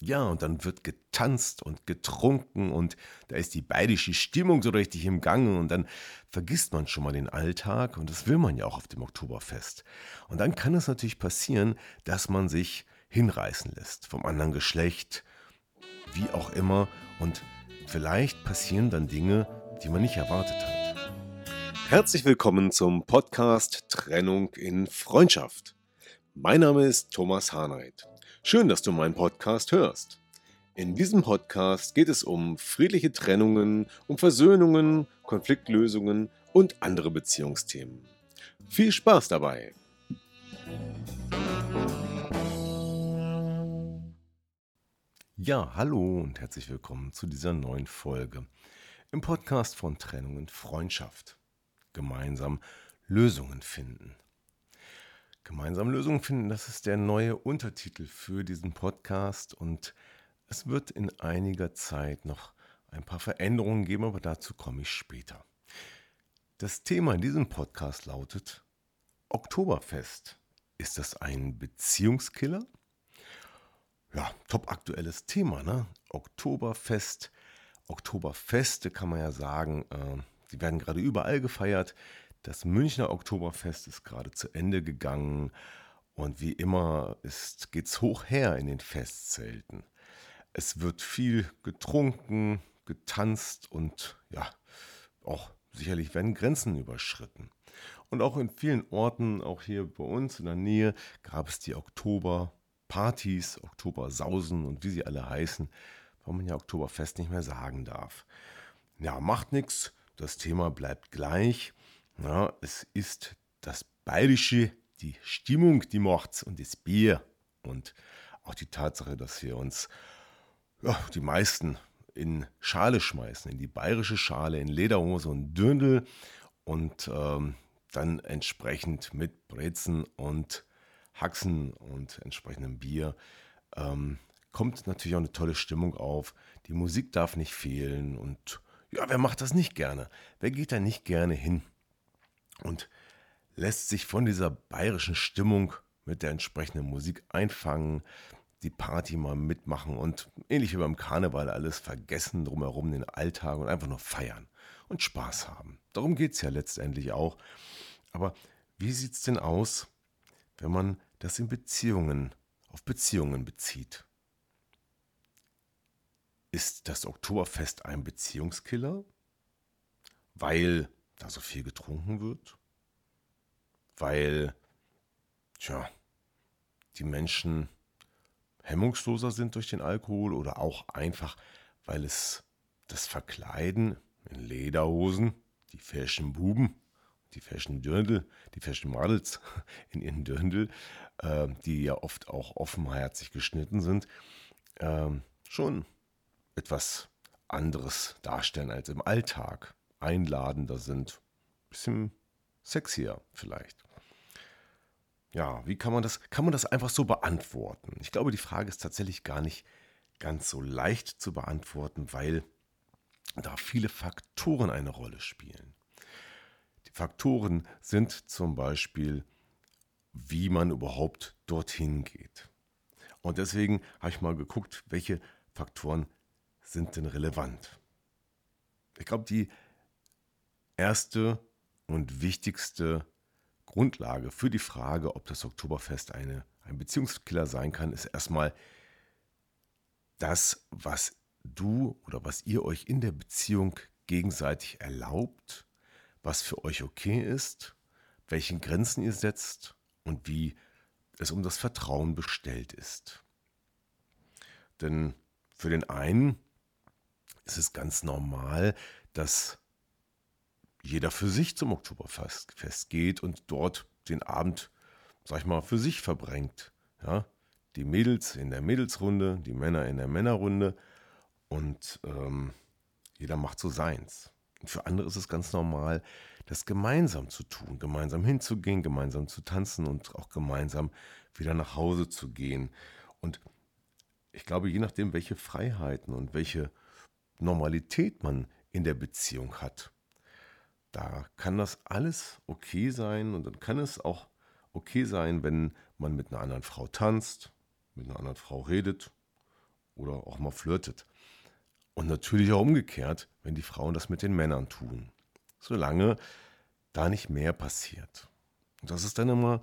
Ja, und dann wird getanzt und getrunken und da ist die bayerische Stimmung so richtig im Gange und dann vergisst man schon mal den Alltag und das will man ja auch auf dem Oktoberfest. Und dann kann es natürlich passieren, dass man sich hinreißen lässt vom anderen Geschlecht, wie auch immer und vielleicht passieren dann Dinge, die man nicht erwartet hat. Herzlich willkommen zum Podcast Trennung in Freundschaft. Mein Name ist Thomas Harnight. Schön, dass du meinen Podcast hörst. In diesem Podcast geht es um friedliche Trennungen, um Versöhnungen, Konfliktlösungen und andere Beziehungsthemen. Viel Spaß dabei! Ja, hallo und herzlich willkommen zu dieser neuen Folge im Podcast von Trennungen Freundschaft. Gemeinsam Lösungen finden. Gemeinsam Lösungen finden, das ist der neue Untertitel für diesen Podcast und es wird in einiger Zeit noch ein paar Veränderungen geben, aber dazu komme ich später. Das Thema in diesem Podcast lautet Oktoberfest. Ist das ein Beziehungskiller? Ja, top aktuelles Thema, ne? Oktoberfest. Oktoberfeste kann man ja sagen, äh, die werden gerade überall gefeiert. Das Münchner Oktoberfest ist gerade zu Ende gegangen und wie immer geht es hoch her in den Festzelten. Es wird viel getrunken, getanzt und ja, auch sicherlich werden Grenzen überschritten. Und auch in vielen Orten, auch hier bei uns in der Nähe, gab es die Oktoberpartys, Oktobersausen und wie sie alle heißen, weil man ja Oktoberfest nicht mehr sagen darf. Ja, macht nichts, das Thema bleibt gleich. Ja, es ist das Bayerische, die Stimmung, die macht's und das Bier. Und auch die Tatsache, dass wir uns ja, die meisten in Schale schmeißen, in die bayerische Schale, in Lederhose und Dürndl und ähm, dann entsprechend mit Brezen und Haxen und entsprechendem Bier ähm, kommt natürlich auch eine tolle Stimmung auf. Die Musik darf nicht fehlen und ja, wer macht das nicht gerne? Wer geht da nicht gerne hin? Und lässt sich von dieser bayerischen Stimmung mit der entsprechenden Musik einfangen, die Party mal mitmachen und ähnlich wie beim Karneval alles vergessen drumherum, den Alltag und einfach nur feiern und Spaß haben. Darum geht es ja letztendlich auch. Aber wie sieht es denn aus, wenn man das in Beziehungen, auf Beziehungen bezieht? Ist das Oktoberfest ein Beziehungskiller? Weil da so viel getrunken wird? Weil, tja, die Menschen hemmungsloser sind durch den Alkohol oder auch einfach, weil es das Verkleiden in Lederhosen, die Fashion Buben, die Fashion Dirndl, die Fashion Models in ihren Dirndl, äh, die ja oft auch offenherzig geschnitten sind, äh, schon etwas anderes darstellen als im Alltag einladender sind. Bisschen sexier vielleicht. Ja, wie kann man das, kann man das einfach so beantworten? Ich glaube, die Frage ist tatsächlich gar nicht ganz so leicht zu beantworten, weil da viele Faktoren eine Rolle spielen. Die Faktoren sind zum Beispiel, wie man überhaupt dorthin geht. Und deswegen habe ich mal geguckt, welche Faktoren sind denn relevant. Ich glaube, die erste und wichtigste Grundlage für die Frage, ob das Oktoberfest eine, ein Beziehungskiller sein kann, ist erstmal das, was du oder was ihr euch in der Beziehung gegenseitig erlaubt, was für euch okay ist, welchen Grenzen ihr setzt und wie es um das Vertrauen bestellt ist. Denn für den einen ist es ganz normal, dass jeder für sich zum Oktoberfest geht und dort den Abend, sag ich mal, für sich verbringt. Ja? die Mädels in der Mädelsrunde, die Männer in der Männerrunde und ähm, jeder macht so seins. Und für andere ist es ganz normal, das gemeinsam zu tun, gemeinsam hinzugehen, gemeinsam zu tanzen und auch gemeinsam wieder nach Hause zu gehen. Und ich glaube, je nachdem, welche Freiheiten und welche Normalität man in der Beziehung hat, da kann das alles okay sein und dann kann es auch okay sein, wenn man mit einer anderen Frau tanzt, mit einer anderen Frau redet oder auch mal flirtet. Und natürlich auch umgekehrt, wenn die Frauen das mit den Männern tun. Solange da nicht mehr passiert. Und das ist dann immer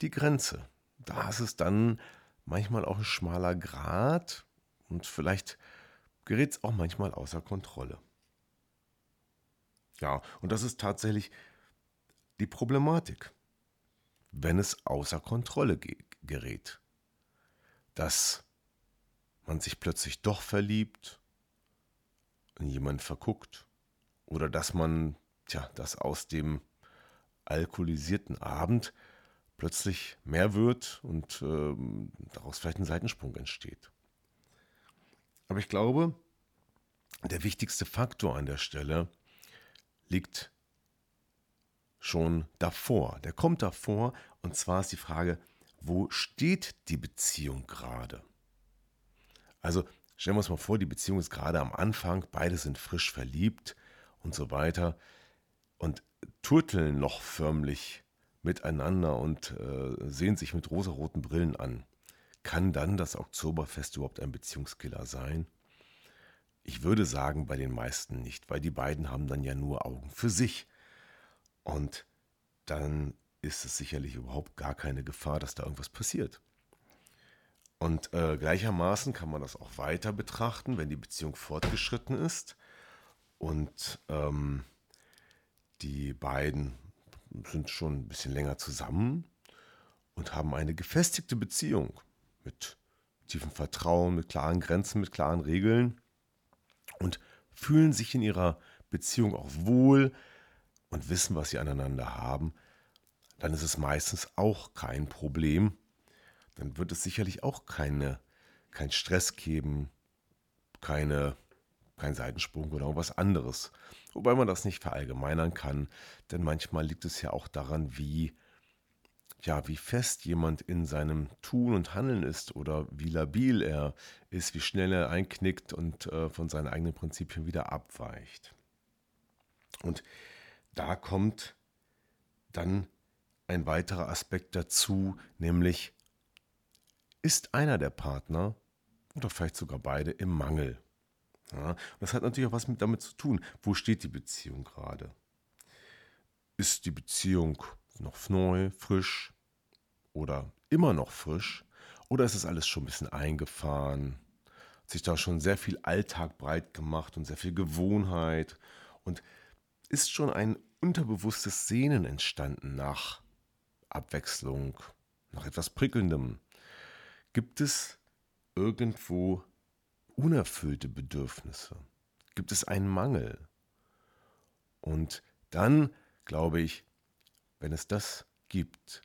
die Grenze. Da ist es dann manchmal auch ein schmaler Grat und vielleicht gerät es auch manchmal außer Kontrolle. Ja, und das ist tatsächlich die Problematik, wenn es außer Kontrolle gerät. Dass man sich plötzlich doch verliebt, in jemanden verguckt oder dass man, tja, dass aus dem alkoholisierten Abend plötzlich mehr wird und äh, daraus vielleicht ein Seitensprung entsteht. Aber ich glaube, der wichtigste Faktor an der Stelle liegt schon davor. Der kommt davor und zwar ist die Frage, wo steht die Beziehung gerade? Also stellen wir uns mal vor, die Beziehung ist gerade am Anfang, beide sind frisch verliebt und so weiter und turteln noch förmlich miteinander und äh, sehen sich mit rosaroten Brillen an. Kann dann das Oktoberfest überhaupt ein Beziehungskiller sein? Ich würde sagen, bei den meisten nicht, weil die beiden haben dann ja nur Augen für sich. Und dann ist es sicherlich überhaupt gar keine Gefahr, dass da irgendwas passiert. Und äh, gleichermaßen kann man das auch weiter betrachten, wenn die Beziehung fortgeschritten ist und ähm, die beiden sind schon ein bisschen länger zusammen und haben eine gefestigte Beziehung mit tiefem Vertrauen, mit klaren Grenzen, mit klaren Regeln und fühlen sich in ihrer Beziehung auch wohl und wissen, was sie aneinander haben, dann ist es meistens auch kein Problem. Dann wird es sicherlich auch keine, kein Stress geben, keine, kein Seitensprung oder irgendwas anderes. Wobei man das nicht verallgemeinern kann, denn manchmal liegt es ja auch daran, wie ja, wie fest jemand in seinem Tun und Handeln ist oder wie labil er ist, wie schnell er einknickt und äh, von seinen eigenen Prinzipien wieder abweicht. Und da kommt dann ein weiterer Aspekt dazu, nämlich ist einer der Partner oder vielleicht sogar beide im Mangel. Ja, das hat natürlich auch was mit damit zu tun. Wo steht die Beziehung gerade? Ist die Beziehung noch neu, frisch oder immer noch frisch? Oder ist es alles schon ein bisschen eingefahren? Hat sich da schon sehr viel Alltag breit gemacht und sehr viel Gewohnheit? Und ist schon ein unterbewusstes Sehnen entstanden nach Abwechslung, nach etwas Prickelndem? Gibt es irgendwo unerfüllte Bedürfnisse? Gibt es einen Mangel? Und dann glaube ich, wenn es das gibt,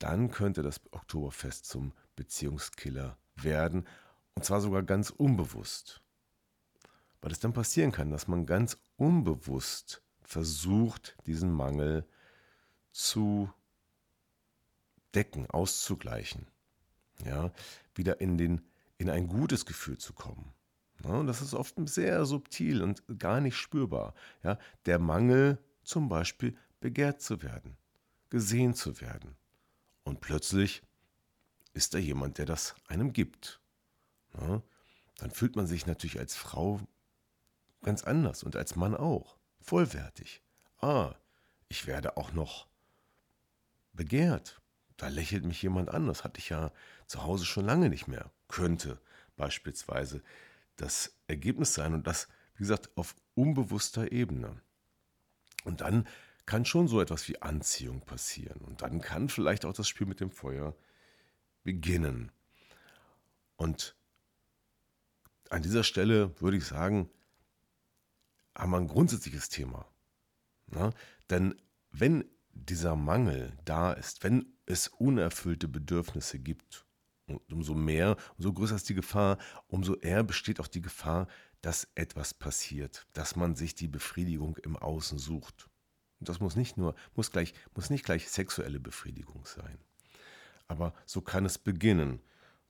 dann könnte das Oktoberfest zum Beziehungskiller werden. Und zwar sogar ganz unbewusst. Weil es dann passieren kann, dass man ganz unbewusst versucht, diesen Mangel zu decken, auszugleichen. Ja, wieder in, den, in ein gutes Gefühl zu kommen. Ja, und das ist oft sehr subtil und gar nicht spürbar. Ja, der Mangel zum Beispiel begehrt zu werden, gesehen zu werden. Und plötzlich ist da jemand, der das einem gibt. Ja, dann fühlt man sich natürlich als Frau ganz anders und als Mann auch. Vollwertig. Ah, ich werde auch noch begehrt. Da lächelt mich jemand an. Das hatte ich ja zu Hause schon lange nicht mehr. Könnte beispielsweise das Ergebnis sein. Und das, wie gesagt, auf unbewusster Ebene. Und dann kann schon so etwas wie Anziehung passieren. Und dann kann vielleicht auch das Spiel mit dem Feuer beginnen. Und an dieser Stelle würde ich sagen, haben wir ein grundsätzliches Thema. Na? Denn wenn dieser Mangel da ist, wenn es unerfüllte Bedürfnisse gibt umso mehr, umso größer ist die Gefahr, umso eher besteht auch die Gefahr, dass etwas passiert, dass man sich die Befriedigung im Außen sucht. Und das muss nicht nur, muss gleich, muss nicht gleich sexuelle Befriedigung sein. Aber so kann es beginnen.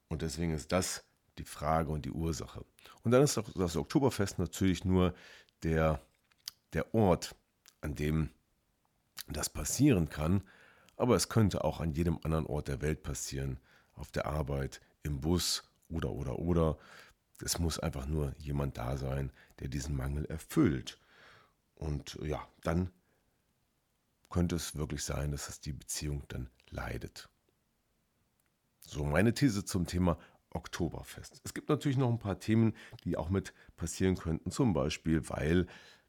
Und deswegen ist das die Frage und die Ursache. Und dann ist das Oktoberfest natürlich nur der, der Ort, an dem das passieren kann. Aber es könnte auch an jedem anderen Ort der Welt passieren. Auf der Arbeit, im Bus oder, oder, oder. Es muss einfach nur jemand da sein, der diesen Mangel erfüllt. Und ja, dann könnte es wirklich sein, dass es die Beziehung dann leidet. So, meine These zum Thema Oktoberfest. Es gibt natürlich noch ein paar Themen, die auch mit passieren könnten. Zum Beispiel, weil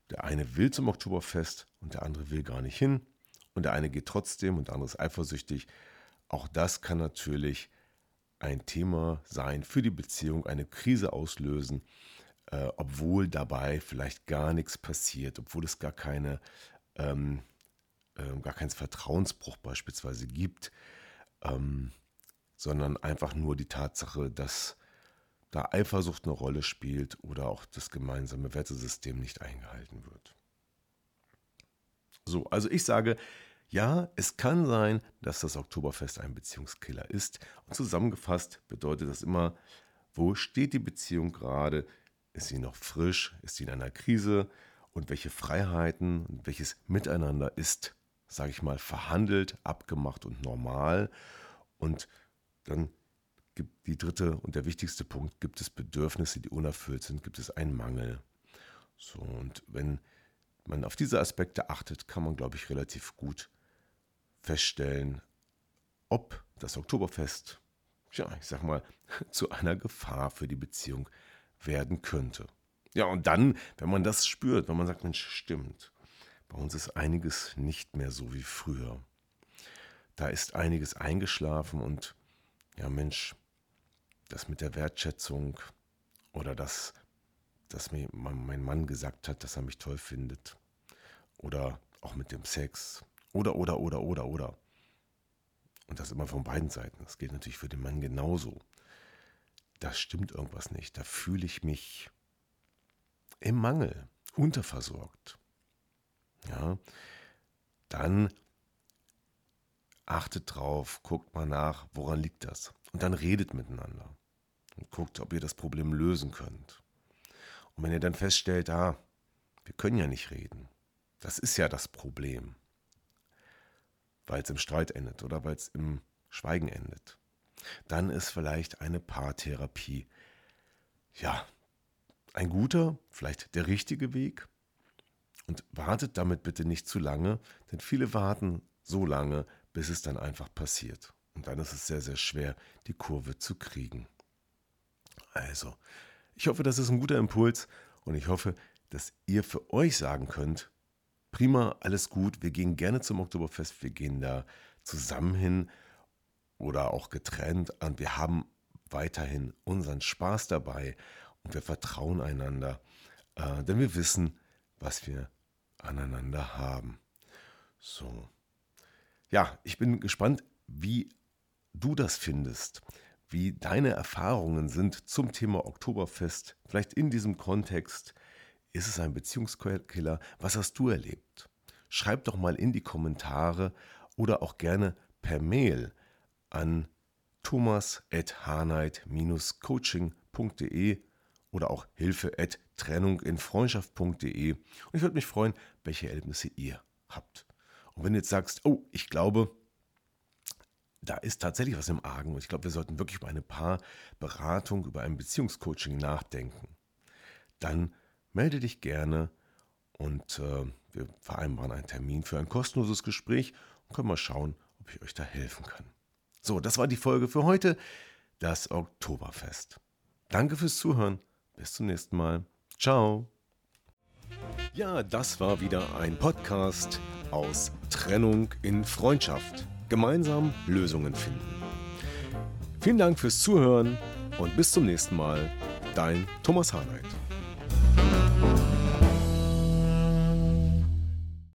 der eine will zum Oktoberfest und der andere will gar nicht hin. Und der eine geht trotzdem und der andere ist eifersüchtig. Auch das kann natürlich ein Thema sein für die Beziehung, eine Krise auslösen, äh, obwohl dabei vielleicht gar nichts passiert, obwohl es gar keine, ähm, äh, gar keinen Vertrauensbruch beispielsweise gibt. Ähm, sondern einfach nur die Tatsache, dass da Eifersucht eine Rolle spielt oder auch das gemeinsame Wertesystem nicht eingehalten wird. So, also ich sage, ja, es kann sein, dass das Oktoberfest ein Beziehungskiller ist. Und zusammengefasst bedeutet das immer, wo steht die Beziehung gerade? Ist sie noch frisch? Ist sie in einer Krise? Und welche Freiheiten und welches Miteinander ist, sage ich mal, verhandelt, abgemacht und normal? Und dann gibt die dritte und der wichtigste Punkt, gibt es Bedürfnisse, die unerfüllt sind, gibt es einen Mangel. So, und wenn man auf diese Aspekte achtet, kann man, glaube ich, relativ gut feststellen, ob das Oktoberfest, ja, ich sag mal, zu einer Gefahr für die Beziehung werden könnte. Ja, und dann, wenn man das spürt, wenn man sagt, Mensch, stimmt, bei uns ist einiges nicht mehr so wie früher. Da ist einiges eingeschlafen und ja Mensch, das mit der Wertschätzung oder das, dass mir mein Mann gesagt hat, dass er mich toll findet. Oder auch mit dem Sex. Oder, oder, oder, oder, oder. Und das immer von beiden Seiten. Das gilt natürlich für den Mann genauso. Da stimmt irgendwas nicht. Da fühle ich mich im Mangel, unterversorgt. Ja, dann achtet drauf, guckt mal nach, woran liegt das. Und dann redet miteinander und guckt, ob ihr das Problem lösen könnt. Und wenn ihr dann feststellt, ah, wir können ja nicht reden, das ist ja das Problem, weil es im Streit endet oder weil es im Schweigen endet, dann ist vielleicht eine Paartherapie, ja, ein guter, vielleicht der richtige Weg. Und wartet damit bitte nicht zu lange, denn viele warten so lange, bis es dann einfach passiert. Und dann ist es sehr, sehr schwer, die Kurve zu kriegen. Also, ich hoffe, das ist ein guter Impuls und ich hoffe, dass ihr für euch sagen könnt, prima, alles gut, wir gehen gerne zum Oktoberfest, wir gehen da zusammen hin oder auch getrennt und wir haben weiterhin unseren Spaß dabei und wir vertrauen einander, äh, denn wir wissen, was wir aneinander haben. So, ja, ich bin gespannt, wie du das findest, wie deine Erfahrungen sind zum Thema Oktoberfest. Vielleicht in diesem Kontext. Ist es ein Beziehungskiller? Was hast du erlebt? Schreib doch mal in die Kommentare oder auch gerne per Mail an thomas.harnight-coaching.de oder auch hilfe at trennunginfreundschaft.de. Und ich würde mich freuen, welche Erlebnisse ihr habt. Und wenn du jetzt sagst, oh, ich glaube, da ist tatsächlich was im Argen und ich glaube, wir sollten wirklich über eine Paarberatung, über ein Beziehungscoaching nachdenken, dann melde dich gerne und äh, wir vereinbaren einen Termin für ein kostenloses Gespräch und können mal schauen, ob ich euch da helfen kann. So, das war die Folge für heute, das Oktoberfest. Danke fürs Zuhören. Bis zum nächsten Mal. Ciao. Ja, das war wieder ein Podcast aus Trennung in Freundschaft. Gemeinsam Lösungen finden. Vielen Dank fürs Zuhören und bis zum nächsten Mal. Dein Thomas Harnight.